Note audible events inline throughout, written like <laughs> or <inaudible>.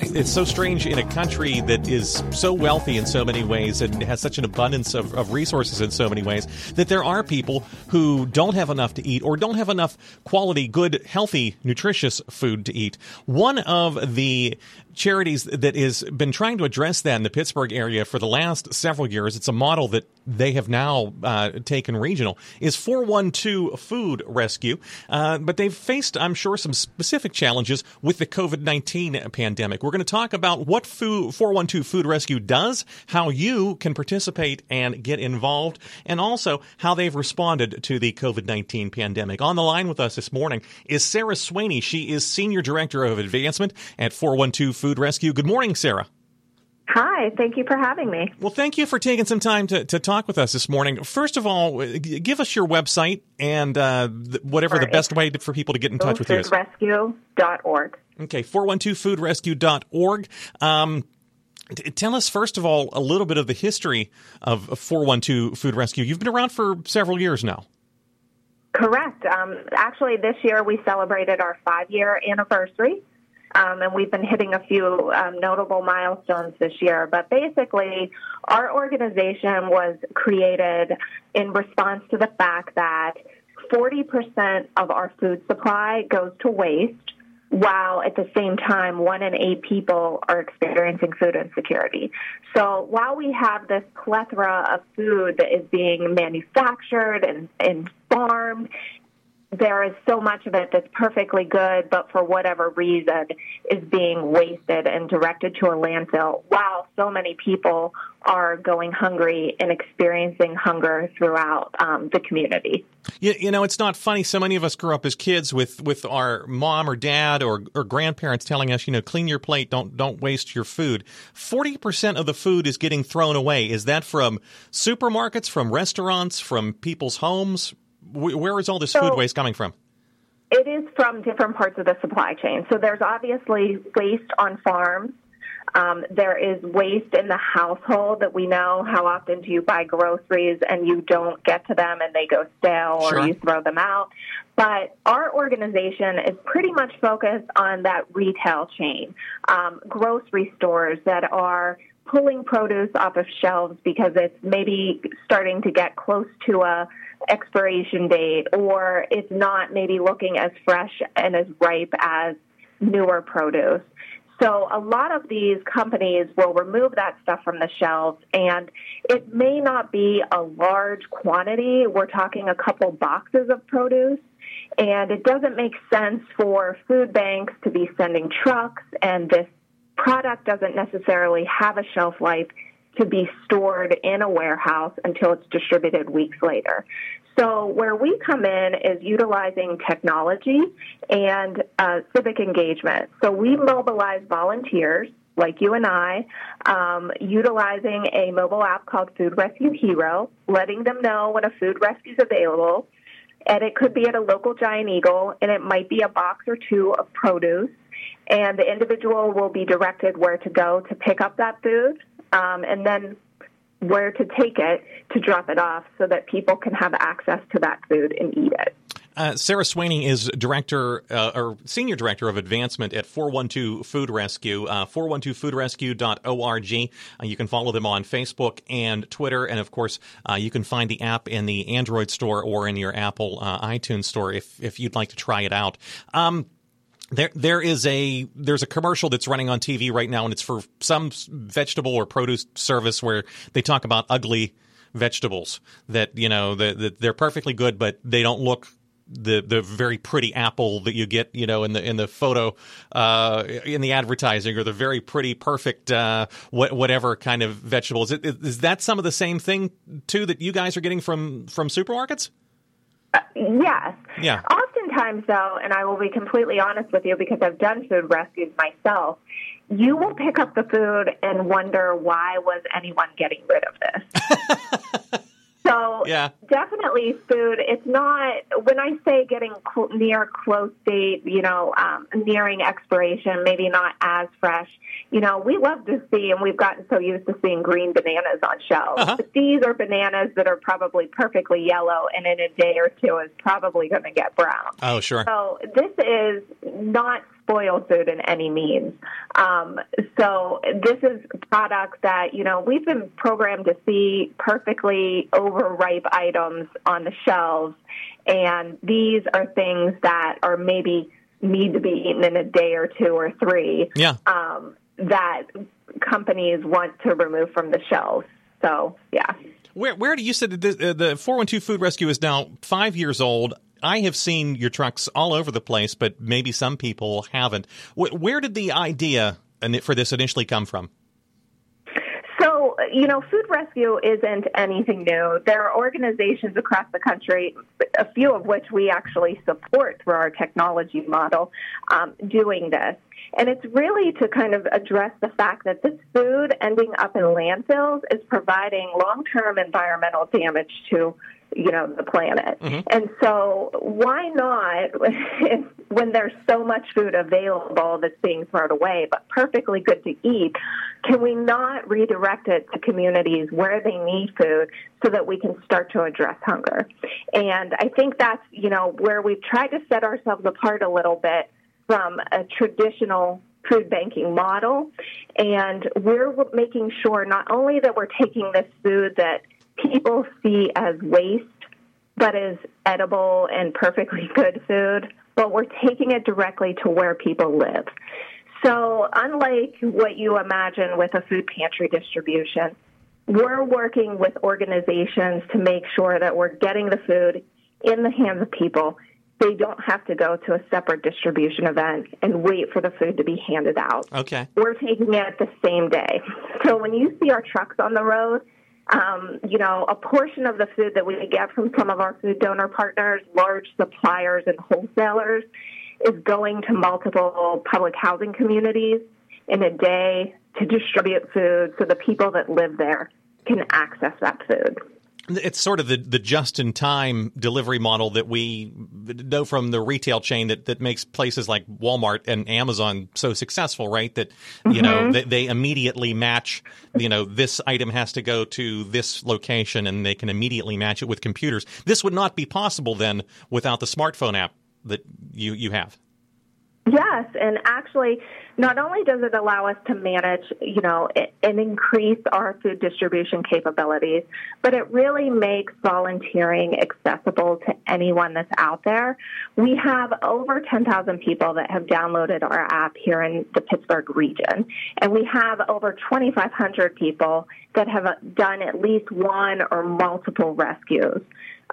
<laughs> It's so strange in a country that is so wealthy in so many ways and has such an abundance of, of resources in so many ways that there are people who don't have enough to eat or don't have enough quality, good, healthy, nutritious food to eat. One of the charities that has been trying to address that in the Pittsburgh area for the last several years. It's a model that they have now uh, taken regional. Is 412 Food Rescue, uh, but they've faced, I'm sure, some specific challenges with the COVID 19 pandemic. We're going to talk about what food, 412 Food Rescue does, how you can participate and get involved, and also how they've responded to the COVID 19 pandemic. On the line with us this morning is Sarah Swaney. She is Senior Director of Advancement at 412 Food Rescue. Good morning, Sarah. Hi, thank you for having me. Well, thank you for taking some time to, to talk with us this morning. First of all, give us your website and uh, whatever the best way to, for people to get in touch with you is. Foodrescue.org. Okay, 412foodrescue.org. Um, Tell us, first of all, a little bit of the history of 412 Food Rescue. You've been around for several years now. Correct. Um, actually, this year we celebrated our five year anniversary. Um, and we've been hitting a few um, notable milestones this year. But basically, our organization was created in response to the fact that 40% of our food supply goes to waste, while at the same time, one in eight people are experiencing food insecurity. So while we have this plethora of food that is being manufactured and, and farmed there is so much of it that's perfectly good, but for whatever reason is being wasted and directed to a landfill, while so many people are going hungry and experiencing hunger throughout um, the community. You, you, know, it's not funny. So many of us grew up as kids with, with our mom or dad or, or grandparents telling us, you know, clean your plate, don't don't waste your food. Forty percent of the food is getting thrown away. Is that from supermarkets, from restaurants, from people's homes? Where is all this so, food waste coming from? It is from different parts of the supply chain. So there's obviously waste on farms. Um, there is waste in the household that we know. How often do you buy groceries and you don't get to them and they go stale or you throw them out? But our organization is pretty much focused on that retail chain, um, grocery stores that are pulling produce off of shelves because it's maybe starting to get close to a expiration date or it's not maybe looking as fresh and as ripe as newer produce. So a lot of these companies will remove that stuff from the shelves and it may not be a large quantity. We're talking a couple boxes of produce and it doesn't make sense for food banks to be sending trucks and this product doesn't necessarily have a shelf life to be stored in a warehouse until it's distributed weeks later. So, where we come in is utilizing technology and uh, civic engagement. So, we mobilize volunteers like you and I, um, utilizing a mobile app called Food Rescue Hero, letting them know when a food rescue is available. And it could be at a local Giant Eagle, and it might be a box or two of produce. And the individual will be directed where to go to pick up that food um, and then where to take it to drop it off so that people can have access to that food and eat it. Uh, Sarah Swaney is director uh, or senior director of advancement at 412 Food Rescue, uh, 412foodrescue.org. Uh, you can follow them on Facebook and Twitter. And of course, uh, you can find the app in the Android store or in your Apple uh, iTunes store if, if you'd like to try it out. Um, there, there is a there's a commercial that's running on TV right now, and it's for some vegetable or produce service where they talk about ugly vegetables that you know that they're perfectly good, but they don't look the the very pretty apple that you get, you know, in the in the photo, uh, in the advertising, or the very pretty, perfect, uh, what, whatever kind of vegetables. Is, is that some of the same thing too that you guys are getting from from supermarkets? Uh, yes. Yeah. Oftentimes, though, and I will be completely honest with you because I've done food rescues myself, you will pick up the food and wonder why was anyone getting rid of this. <laughs> So yeah. definitely food. It's not when I say getting cl- near close date, you know, um, nearing expiration, maybe not as fresh. You know, we love to see, and we've gotten so used to seeing green bananas on shelves. Uh-huh. But these are bananas that are probably perfectly yellow, and in a day or two is probably going to get brown. Oh, sure. So this is not spoiled food in any means. Um, so this is products that you know we've been programmed to see perfectly overripe items on the shelves, and these are things that are maybe need to be eaten in a day or two or three. Yeah. Um, that companies want to remove from the shelves. So yeah. Where where do you said that the, uh, the 412 Food Rescue is now five years old? I have seen your trucks all over the place, but maybe some people haven't. Where, did the idea for this initially come from? So, you know, food rescue isn't anything new. There are organizations across the country, a few of which we actually support through our technology model, um, doing this. And it's really to kind of address the fact that this food ending up in landfills is providing long term environmental damage to you know the planet mm-hmm. and so why not <laughs> when there's so much food available that's being thrown away but perfectly good to eat can we not redirect it to communities where they need food so that we can start to address hunger and i think that's you know where we've tried to set ourselves apart a little bit from a traditional food banking model. And we're making sure not only that we're taking this food that people see as waste, but as edible and perfectly <laughs> good food, but we're taking it directly to where people live. So, unlike what you imagine with a food pantry distribution, we're working with organizations to make sure that we're getting the food in the hands of people they don't have to go to a separate distribution event and wait for the food to be handed out. Okay. We're taking it the same day. So when you see our trucks on the road, um, you know, a portion of the food that we get from some of our food donor partners, large suppliers and wholesalers, is going to multiple public housing communities in a day to distribute food so the people that live there can access that food. It's sort of the, the just in time delivery model that we know from the retail chain that, that makes places like Walmart and Amazon so successful, right? That, you mm-hmm. know, they, they, immediately match, you know, this item has to go to this location and they can immediately match it with computers. This would not be possible then without the smartphone app that you, you have. Yes, and actually, not only does it allow us to manage, you know, and increase our food distribution capabilities, but it really makes volunteering accessible to anyone that's out there. We have over 10,000 people that have downloaded our app here in the Pittsburgh region, and we have over 2,500 people that have done at least one or multiple rescues.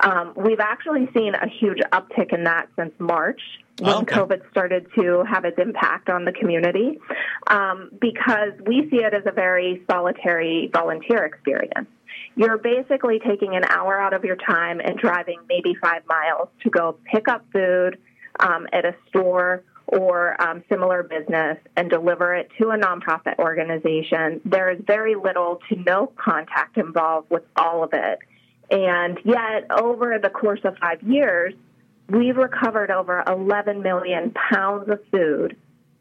Um, we've actually seen a huge uptick in that since March when okay. COVID started to have its impact on the community um, because we see it as a very solitary volunteer experience. You're basically taking an hour out of your time and driving maybe five miles to go pick up food um, at a store or um, similar business and deliver it to a nonprofit organization. There is very little to no contact involved with all of it. And yet, over the course of five years, we've recovered over 11 million pounds of food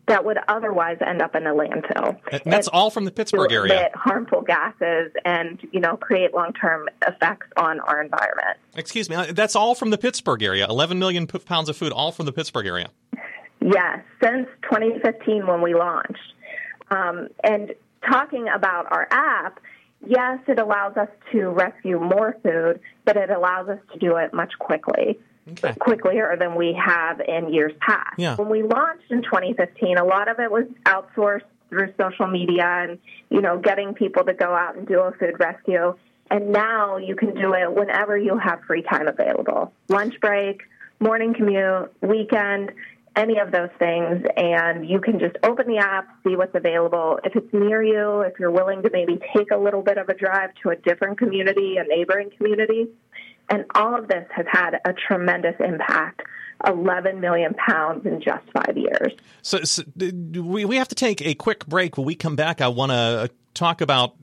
that would otherwise end up in a landfill. And that's all from the Pittsburgh area. harmful gases and you know create long term effects on our environment. Excuse me, uh, that's all from the Pittsburgh area. 11 million pounds of food, all from the Pittsburgh area. Yes, since 2015 when we launched. Um, and talking about our app, yes, it allows us to rescue more food, but it allows us to do it much quickly. Okay. quicker than we have in years past. Yeah. When we launched in 2015, a lot of it was outsourced through social media and, you know, getting people to go out and do a food rescue. And now you can do it whenever you have free time available. Lunch break, morning commute, weekend, any of those things. And you can just open the app, see what's available. If it's near you, if you're willing to maybe take a little bit of a drive to a different community, a neighboring community. And all of this has had a tremendous impact 11 million pounds in just five years. So, so, uh, we, we have to take a quick break. When we come back, I want to talk about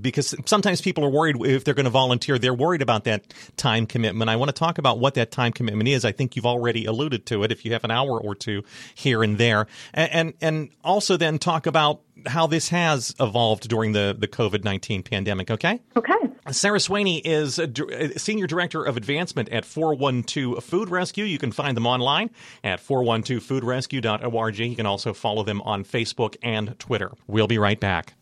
because sometimes people are worried if they're going to volunteer. They're worried about that time commitment. I want to talk about what that time commitment is. I think you've already alluded to it. If you have an hour or two here and there, and and, and also then talk about how this has evolved during the the COVID nineteen pandemic. Okay. Okay. Sarah Swaney is a Senior Director of Advancement at 412 Food Rescue. You can find them online at 412foodrescue.org. You can also follow them on Facebook and Twitter. We'll be right back.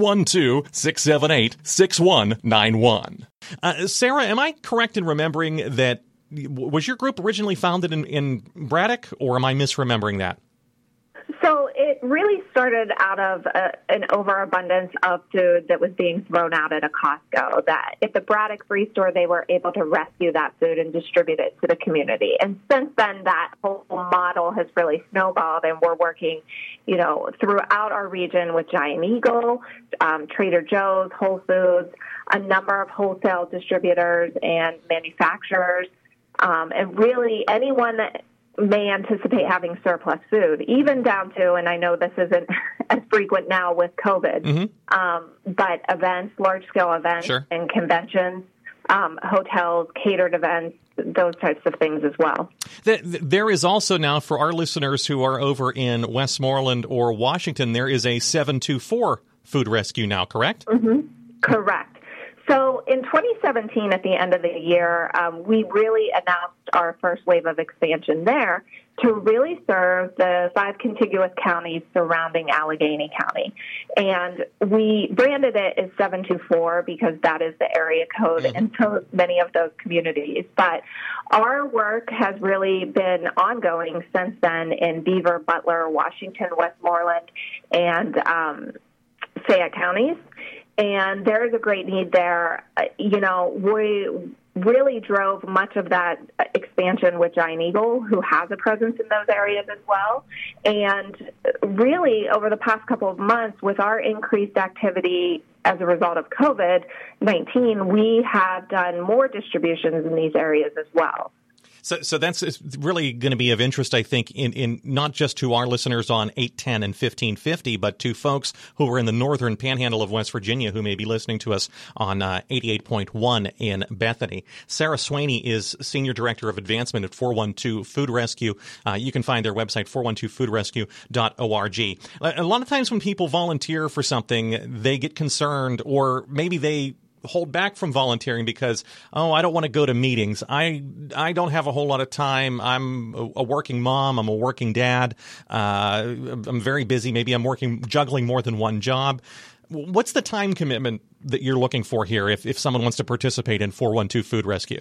412 678 6191. Uh, Sarah, am I correct in remembering that was your group originally founded in, in Braddock, or am I misremembering that? Really started out of a, an overabundance of food that was being thrown out at a Costco. That at the Braddock Free Store, they were able to rescue that food and distribute it to the community. And since then, that whole model has really snowballed, and we're working, you know, throughout our region with Giant Eagle, um, Trader Joe's, Whole Foods, a number of wholesale distributors and manufacturers. Um, and really anyone that may anticipate having surplus food, even down to, and I know this isn't <laughs> as frequent now with COVID, mm-hmm. um, but events, large scale events sure. and conventions, um, hotels, catered events, those types of things as well. There is also now, for our listeners who are over in Westmoreland or Washington, there is a 724 food rescue now, correct? Mm-hmm. Correct. So in 2017, at the end of the year, um, we really announced our first wave of expansion there to really serve the five contiguous counties surrounding Allegheny County. And we branded it as 724 because that is the area code mm-hmm. in so many of those communities. But our work has really been ongoing since then in Beaver, Butler, Washington, Westmoreland, and um, Fayette counties and there is a great need there. Uh, you know, we really drove much of that expansion with Giant Eagle, who has a presence in those areas as well. And really, over the past couple of months, with our increased activity as a result of COVID 19, we have done more distributions in these areas as well. So, so that's really going to be of interest, I think, in, in not just to our listeners on 810 and 1550, but to folks who are in the northern panhandle of West Virginia who may be listening to us on uh, 88.1 in Bethany. Sarah Swaney is Senior Director of Advancement at 412 Food Rescue. Uh, you can find their website, 412foodrescue.org. A lot of times when people volunteer for something, they get concerned or maybe they hold back from volunteering because oh I don't want to go to meetings. I I don't have a whole lot of time. I'm a, working mom. I'm a working dad. Uh, I'm very busy. Maybe I'm working juggling more than one job. What's the time commitment that you're looking for here if, if someone wants to participate in 412 Food Rescue?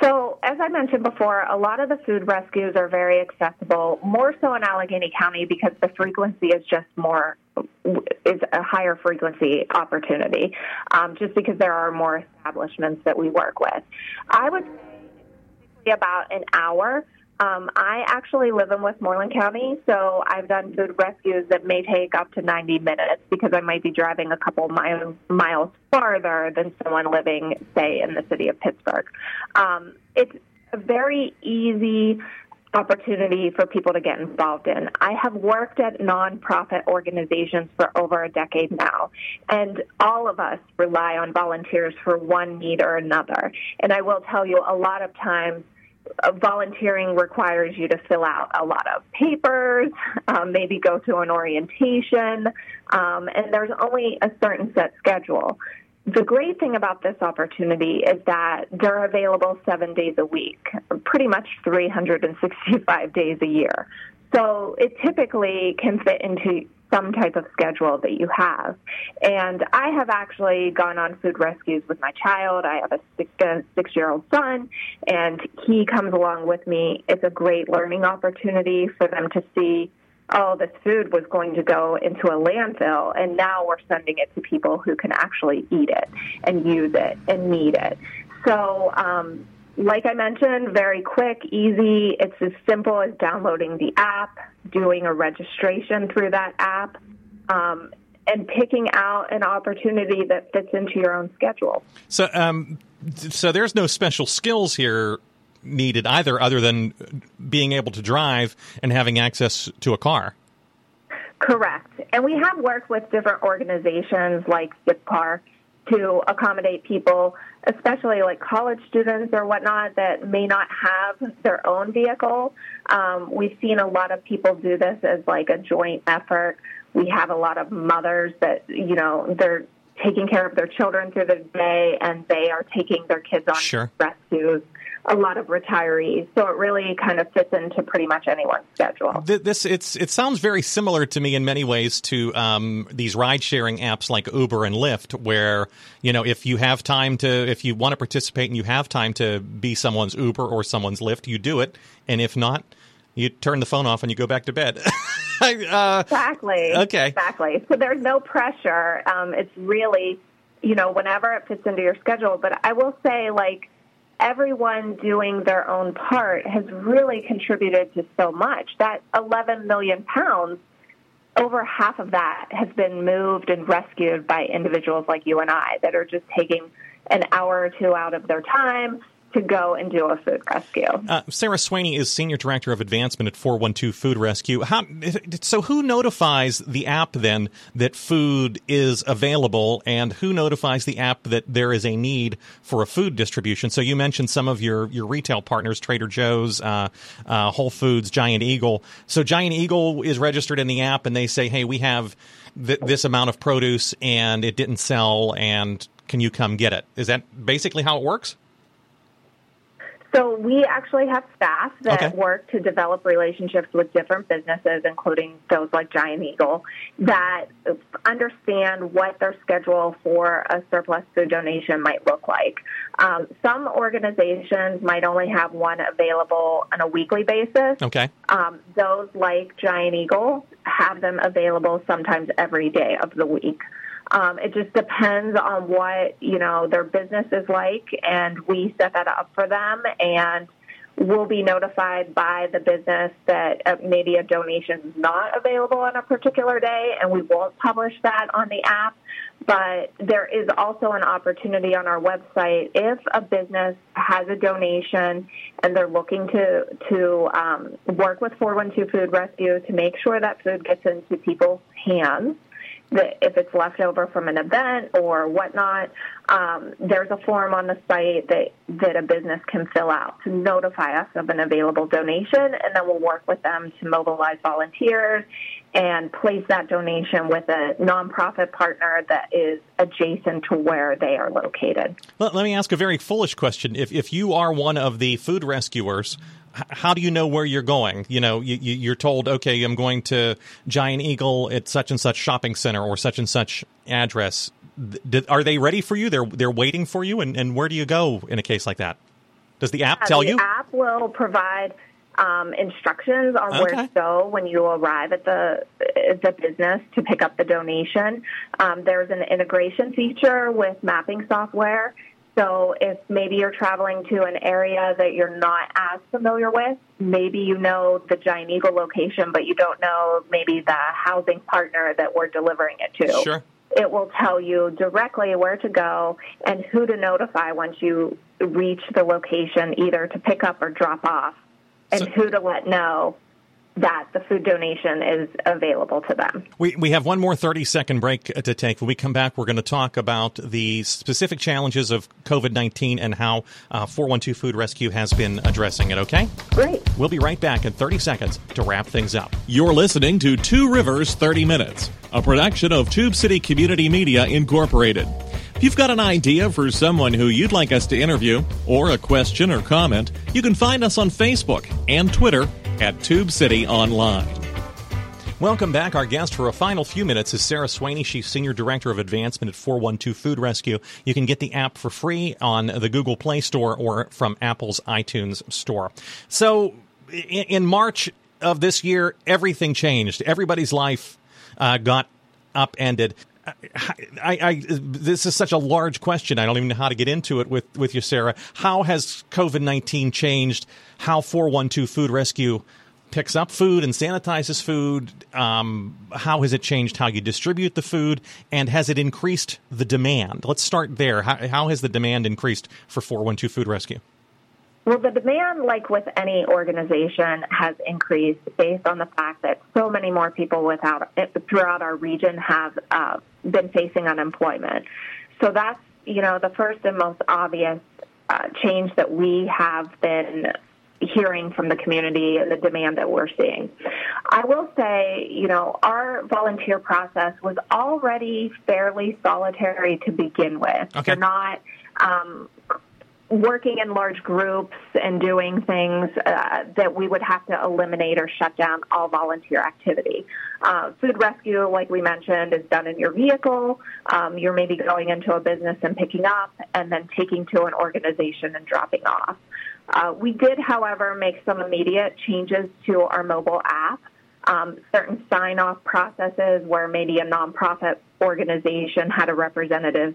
So as I mentioned before, a lot of the food rescues are very accessible, more so in Allegheny County because the frequency is just more is a higher frequency opportunity, um, just because there are more establishments that we work with. I would say about an hour. Um, I actually live in Westmoreland County, so I've done food rescues that may take up to 90 minutes because I might be driving a couple miles, miles farther than someone living, say, in the city of Pittsburgh. Um, it's a very easy opportunity for people to get involved in. I have worked at nonprofit organizations for over a decade now, and all of us rely on volunteers for one need or another. And I will tell you, a lot of times, uh, volunteering requires you to fill out a lot of papers, um, maybe go to an orientation, um, and there's only a certain set schedule. The great thing about this opportunity is that they're available seven days a week, pretty much 365 days a year. So it typically can fit into some type of schedule that you have. And I have actually gone on food rescues with my child. I have a six, a six year old son, and he comes along with me. It's a great learning opportunity for them to see oh, this food was going to go into a landfill, and now we're sending it to people who can actually eat it and use it and need it. So, um, like I mentioned, very quick, easy. It's as simple as downloading the app, doing a registration through that app, um, and picking out an opportunity that fits into your own schedule. So, um, so there's no special skills here needed either, other than being able to drive and having access to a car. Correct. And we have worked with different organizations like Zipcar to accommodate people, especially like college students or whatnot, that may not have their own vehicle. Um, we've seen a lot of people do this as like a joint effort. We have a lot of mothers that, you know, they're taking care of their children through the day and they are taking their kids on sure. rescues a lot of retirees. So it really kind of fits into pretty much anyone's schedule. This it's it sounds very similar to me in many ways to um, these ride sharing apps like Uber and Lyft, where you know if you have time to if you want to participate and you have time to be someone's Uber or someone's Lyft, you do it, and if not. You turn the phone off and you go back to bed. <laughs> uh, exactly. Okay. Exactly. So there's no pressure. Um, it's really, you know, whenever it fits into your schedule. But I will say, like, everyone doing their own part has really contributed to so much. That 11 million pounds, over half of that has been moved and rescued by individuals like you and I that are just taking an hour or two out of their time to go and do a food rescue. Uh, Sarah Swaney is Senior Director of Advancement at 412 Food Rescue. How, so, who notifies the app then that food is available, and who notifies the app that there is a need for a food distribution? So, you mentioned some of your, your retail partners, Trader Joe's, uh, uh, Whole Foods, Giant Eagle. So, Giant Eagle is registered in the app, and they say, hey, we have th- this amount of produce, and it didn't sell, and can you come get it? Is that basically how it works? So we actually have staff that okay. work to develop relationships with different businesses, including those like Giant Eagle, that understand what their schedule for a surplus food donation might look like. Um, some organizations might only have one available on a weekly basis. Okay. Um, those like Giant Eagle have them available sometimes every day of the week. Um, it just depends on what you know their business is like, and we set that up for them. And we'll be notified by the business that uh, maybe a donation is not available on a particular day, and we won't publish that on the app. But there is also an opportunity on our website if a business has a donation and they're looking to to um, work with 412 Food Rescue to make sure that food gets into people's hands if it's left over from an event or whatnot, um, there's a form on the site that, that a business can fill out to notify us of an available donation, and then we'll work with them to mobilize volunteers and place that donation with a nonprofit partner that is adjacent to where they are located. Let, let me ask a very foolish question. If, if you are one of the food rescuers, how do you know where you're going? You know, you, you're told, okay, I'm going to Giant Eagle at such and such shopping center or such and such address. Are they ready for you? They're they're waiting for you, and, and where do you go in a case like that? Does the app tell the you? The app will provide um, instructions on okay. where to go when you arrive at the the business to pick up the donation. Um, there's an integration feature with mapping software so if maybe you're traveling to an area that you're not as familiar with, maybe you know the Giant Eagle location, but you don't know maybe the housing partner that we're delivering it to. Sure. It will tell you directly where to go and who to notify once you reach the location, either to pick up or drop off, and so, who to let know that the food donation is available to them. We, we have one more 30 second break to take. When we come back, we're going to talk about the specific challenges of COVID 19 and how uh, 412 Food Rescue has been addressing it, okay? Great. We'll be right back in 30 seconds to wrap things up. You're listening to Two Rivers 30 Minutes, a production of Tube City Community Media Incorporated. If you've got an idea for someone who you'd like us to interview, or a question or comment, you can find us on Facebook and Twitter at Tube City Online. Welcome back. Our guest for a final few minutes is Sarah Swaney. She's Senior Director of Advancement at 412 Food Rescue. You can get the app for free on the Google Play Store or from Apple's iTunes Store. So, in March of this year, everything changed. Everybody's life uh, got upended. I, I, I, this is such a large question. I don't even know how to get into it with, with you, Sarah. How has COVID 19 changed how 412 Food Rescue picks up food and sanitizes food? Um, how has it changed how you distribute the food? And has it increased the demand? Let's start there. How, how has the demand increased for 412 Food Rescue? Well, the demand, like with any organization, has increased based on the fact that so many more people without throughout our region have uh, been facing unemployment. So that's you know the first and most obvious uh, change that we have been hearing from the community and the demand that we're seeing. I will say, you know, our volunteer process was already fairly solitary to begin with. Okay. We're not um, working in large groups and doing things uh, that we would have to eliminate or shut down all volunteer activity. Uh, food rescue, like we mentioned, is done in your vehicle. Um, you're maybe going into a business and picking up and then taking to an organization and dropping off. Uh, we did, however, make some immediate changes to our mobile app. Um, certain sign off processes where maybe a nonprofit organization had a representative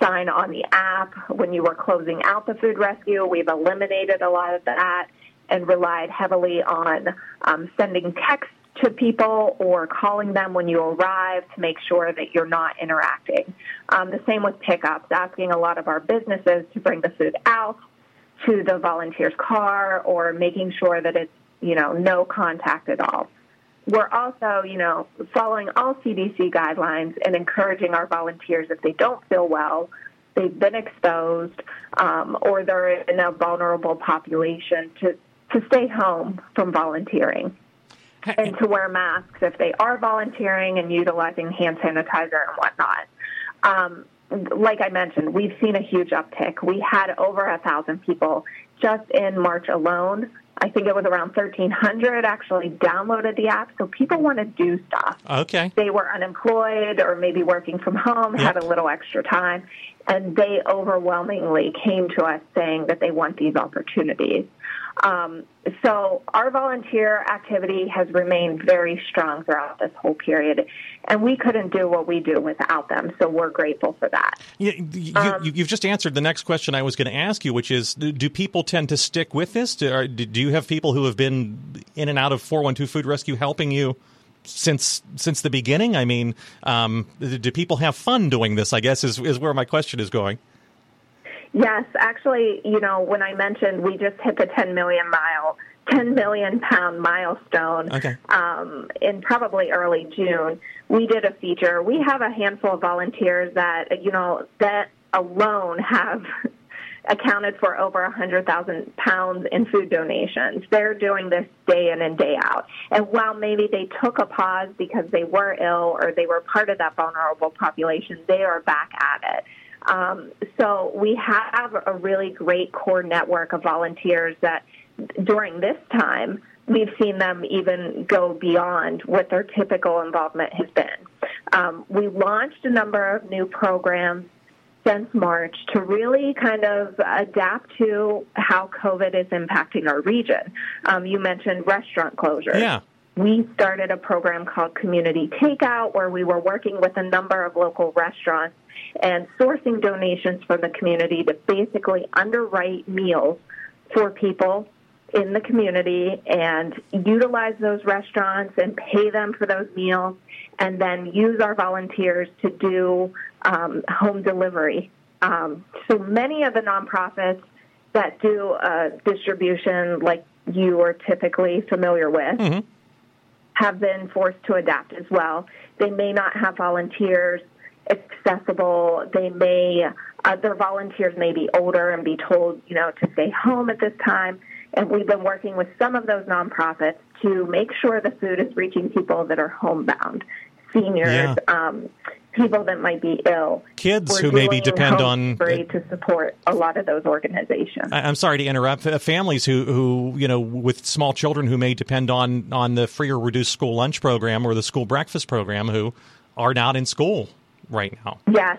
sign on the app when you were closing out the food rescue. We've eliminated a lot of that and relied heavily on um, sending text to people or calling them when you arrive to make sure that you're not interacting. Um, the same with pickups, asking a lot of our businesses to bring the food out to the volunteer's car or making sure that it's, you know, no contact at all. We're also, you know, following all CDC guidelines and encouraging our volunteers if they don't feel well, they've been exposed, um, or they're in a vulnerable population to, to stay home from volunteering and to wear masks if they are volunteering and utilizing hand sanitizer and whatnot. Um, like I mentioned, we've seen a huge uptick. We had over a thousand people just in March alone. I think it was around 1,300 actually downloaded the app. So people want to do stuff. Okay. They were unemployed or maybe working from home, Yep. had a little extra time, and they overwhelmingly came to us saying that they want these opportunities. Um, so our volunteer activity has remained very strong throughout this whole period, and we couldn't do what we do without them. So we're grateful for that. You, you, Um, you, you've just answered the next question I was going to ask you, which is do, people tend to stick with this? Do, do you have people who have been in and out of 412 Food Rescue helping you since since the beginning? I mean, um, do people have fun doing this? I guess is, is where my question is going. Yes, actually, you know, when I mentioned we just hit the 10 million mile, 10 million pound milestone Okay. um, in probably early June, we did a feature. We have a handful of volunteers that, you know, that alone have <laughs> accounted for over 100,000 pounds in food donations. They're doing this day in and day out. And while maybe they took a pause because they were ill or they were part of that vulnerable population, they are back at it. Um, so we have a really great core network of volunteers that during this time, we've seen them even go beyond what their typical involvement has been. Um, we launched a number of new programs since March to really kind of adapt to how COVID is impacting our region. Um, you mentioned restaurant closures. Yeah. We started a program called Community Takeout where we were working with a number of local restaurants and sourcing donations from the community to basically underwrite meals for people in the community and utilize those restaurants and pay them for those meals and then use our volunteers to do um, home delivery. Um, so many of the nonprofits that do uh, distribution like you are typically familiar with have been forced to adapt as well. They may not have volunteers accessible. They may, uh, their volunteers may be older and be told, you know, to stay home at this time. And we've been working with some of those nonprofits to make sure the food is reaching people that are homebound, seniors, Yeah. um, people that might be ill. Kids We're who maybe depend on Free to support a lot of those organizations. I- I'm sorry to interrupt. Families who, who you know, with small children who may depend on on the free or reduced school lunch program or the school breakfast program, who are not in school right now. Yes,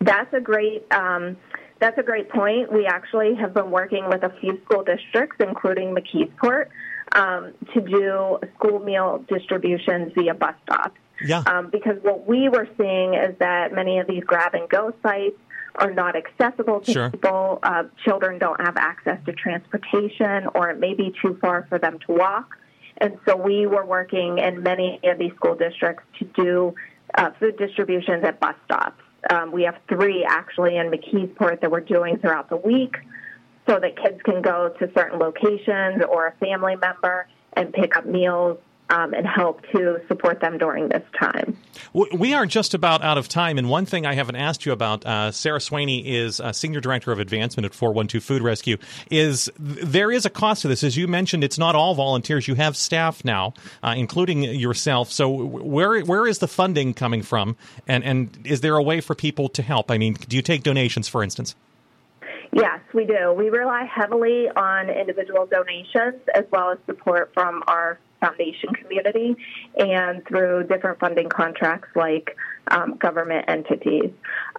that's a great. Um, that's a great point. We actually have been working with a few school districts, including McKeesport, um, to do school meal distributions via bus stops. Yeah. Um, because what we were seeing is that many of these grab and go sites are not accessible to Sure. people. Uh, children don't have access to transportation, or it may be too far for them to walk. And so we were working in many of these school districts to do uh, food distributions at bus stops. Um, we have three actually in McKeesport that we're doing throughout the week so that kids can go to certain locations or a family member and pick up meals um, and help to support them during this time. We are just about out of time, and one thing I haven't asked you about, uh, Sarah Swaney is uh, Senior Director of Advancement at 412 Food Rescue, is there is a cost to this. As you mentioned, it's not all volunteers. You have staff now, uh, including yourself. So where where is the funding coming from, and, and is there a way for people to help? I mean, do you take donations, for instance? Yes, we do. We rely heavily on individual donations as well as support from our foundation community and through different funding contracts like um, government entities.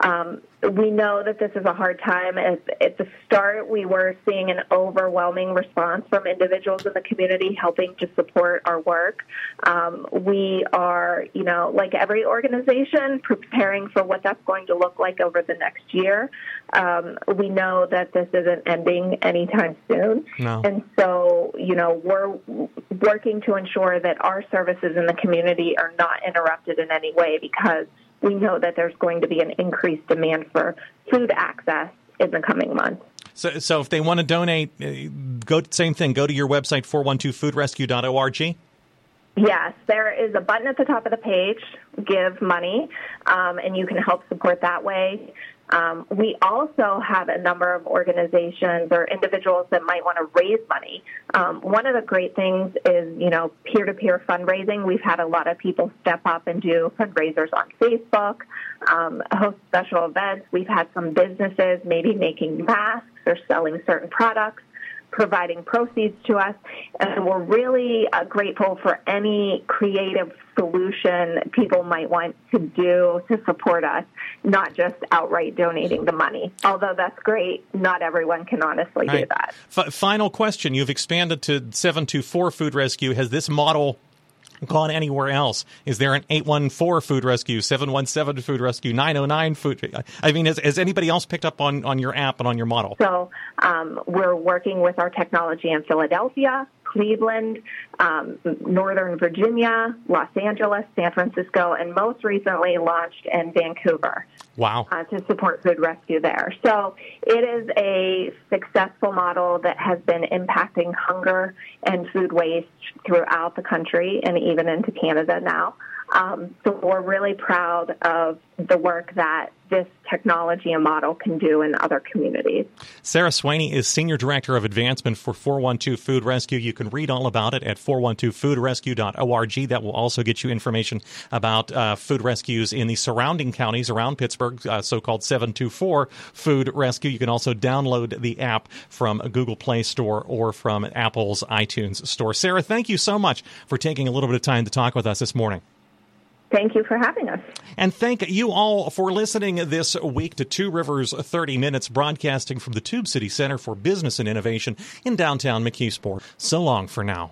Um, we know that this is a hard time. At, at the start, we were seeing an overwhelming response from individuals in the community helping to support our work. Um, we are, you know, like every organization, preparing for what that's going to look like over the next year. Um, we know that this isn't ending anytime soon. No. And so, you know, we're working to ensure that our services in the community are not interrupted in any way because we know that there's going to be an increased demand for food access in the coming months. So, so if they want to donate, uh, go same thing. Go to your website 412foodrescue.org. Yes, there is a button at the top of the page, give money, um, and you can help support that way. Um, we also have a number of organizations or individuals that might want to raise money. Um, one of the great things is, you know, peer-to-peer fundraising. We've had a lot of people step up and do fundraisers on Facebook, um, host special events. We've had some businesses maybe making masks or selling certain products providing proceeds to us. And we're really uh, grateful for any creative solution people might want to do to support us, not just outright donating the money. Although that's great, not everyone can honestly do that. F- final question: You've expanded to 724 Food Rescue. Has this model gone anywhere else? Is there an 814 Food Rescue, 717 Food Rescue, 909 Food? I mean, has, has anybody else picked up on, on your app and on your model? So um, we're working with our technology in Philadelphia, Cleveland, um, Northern Virginia, Los Angeles, San Francisco, and most recently launched in Vancouver. Wow. uh, to support food rescue there. So it is a successful model that has been impacting hunger and food waste throughout the country and even into Canada now. Um, so we're really proud of the work that this technology and model can do in other communities. Sarah Swaney is Senior Director of Advancement for 412 Food Rescue. You can read all about it at 412foodrescue.org. That will also get you information about uh, food rescues in the surrounding counties around Pittsburgh, uh, so called 724 Food Rescue. You can also download the app from Google Play Store or from Apple's iTunes Store. Sarah, thank you so much for taking a little bit of time to talk with us this morning. Thank you for having us. And thank you all for listening this week to Two Rivers 30 Minutes, broadcasting from the Tube City Center for Business and Innovation in downtown McKeesport. So long for now.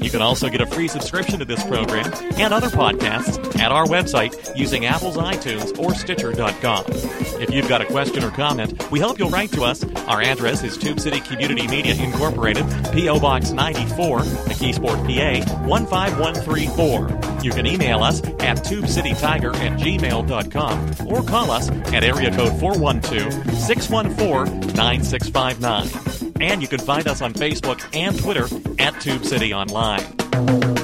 You can also get a free subscription to this program and other podcasts at our website using Apple's iTunes or Stitcher.com. If you've got a question or comment, we hope you'll write to us. Our address is Tube City Community Media Incorporated, P.O. Box 94, McKeesport, PA 15134. You can email us at tubecitytiger at gmail.com or call us at area code 412 614 9659. And you can find us on Facebook and Twitter at Tube City Online.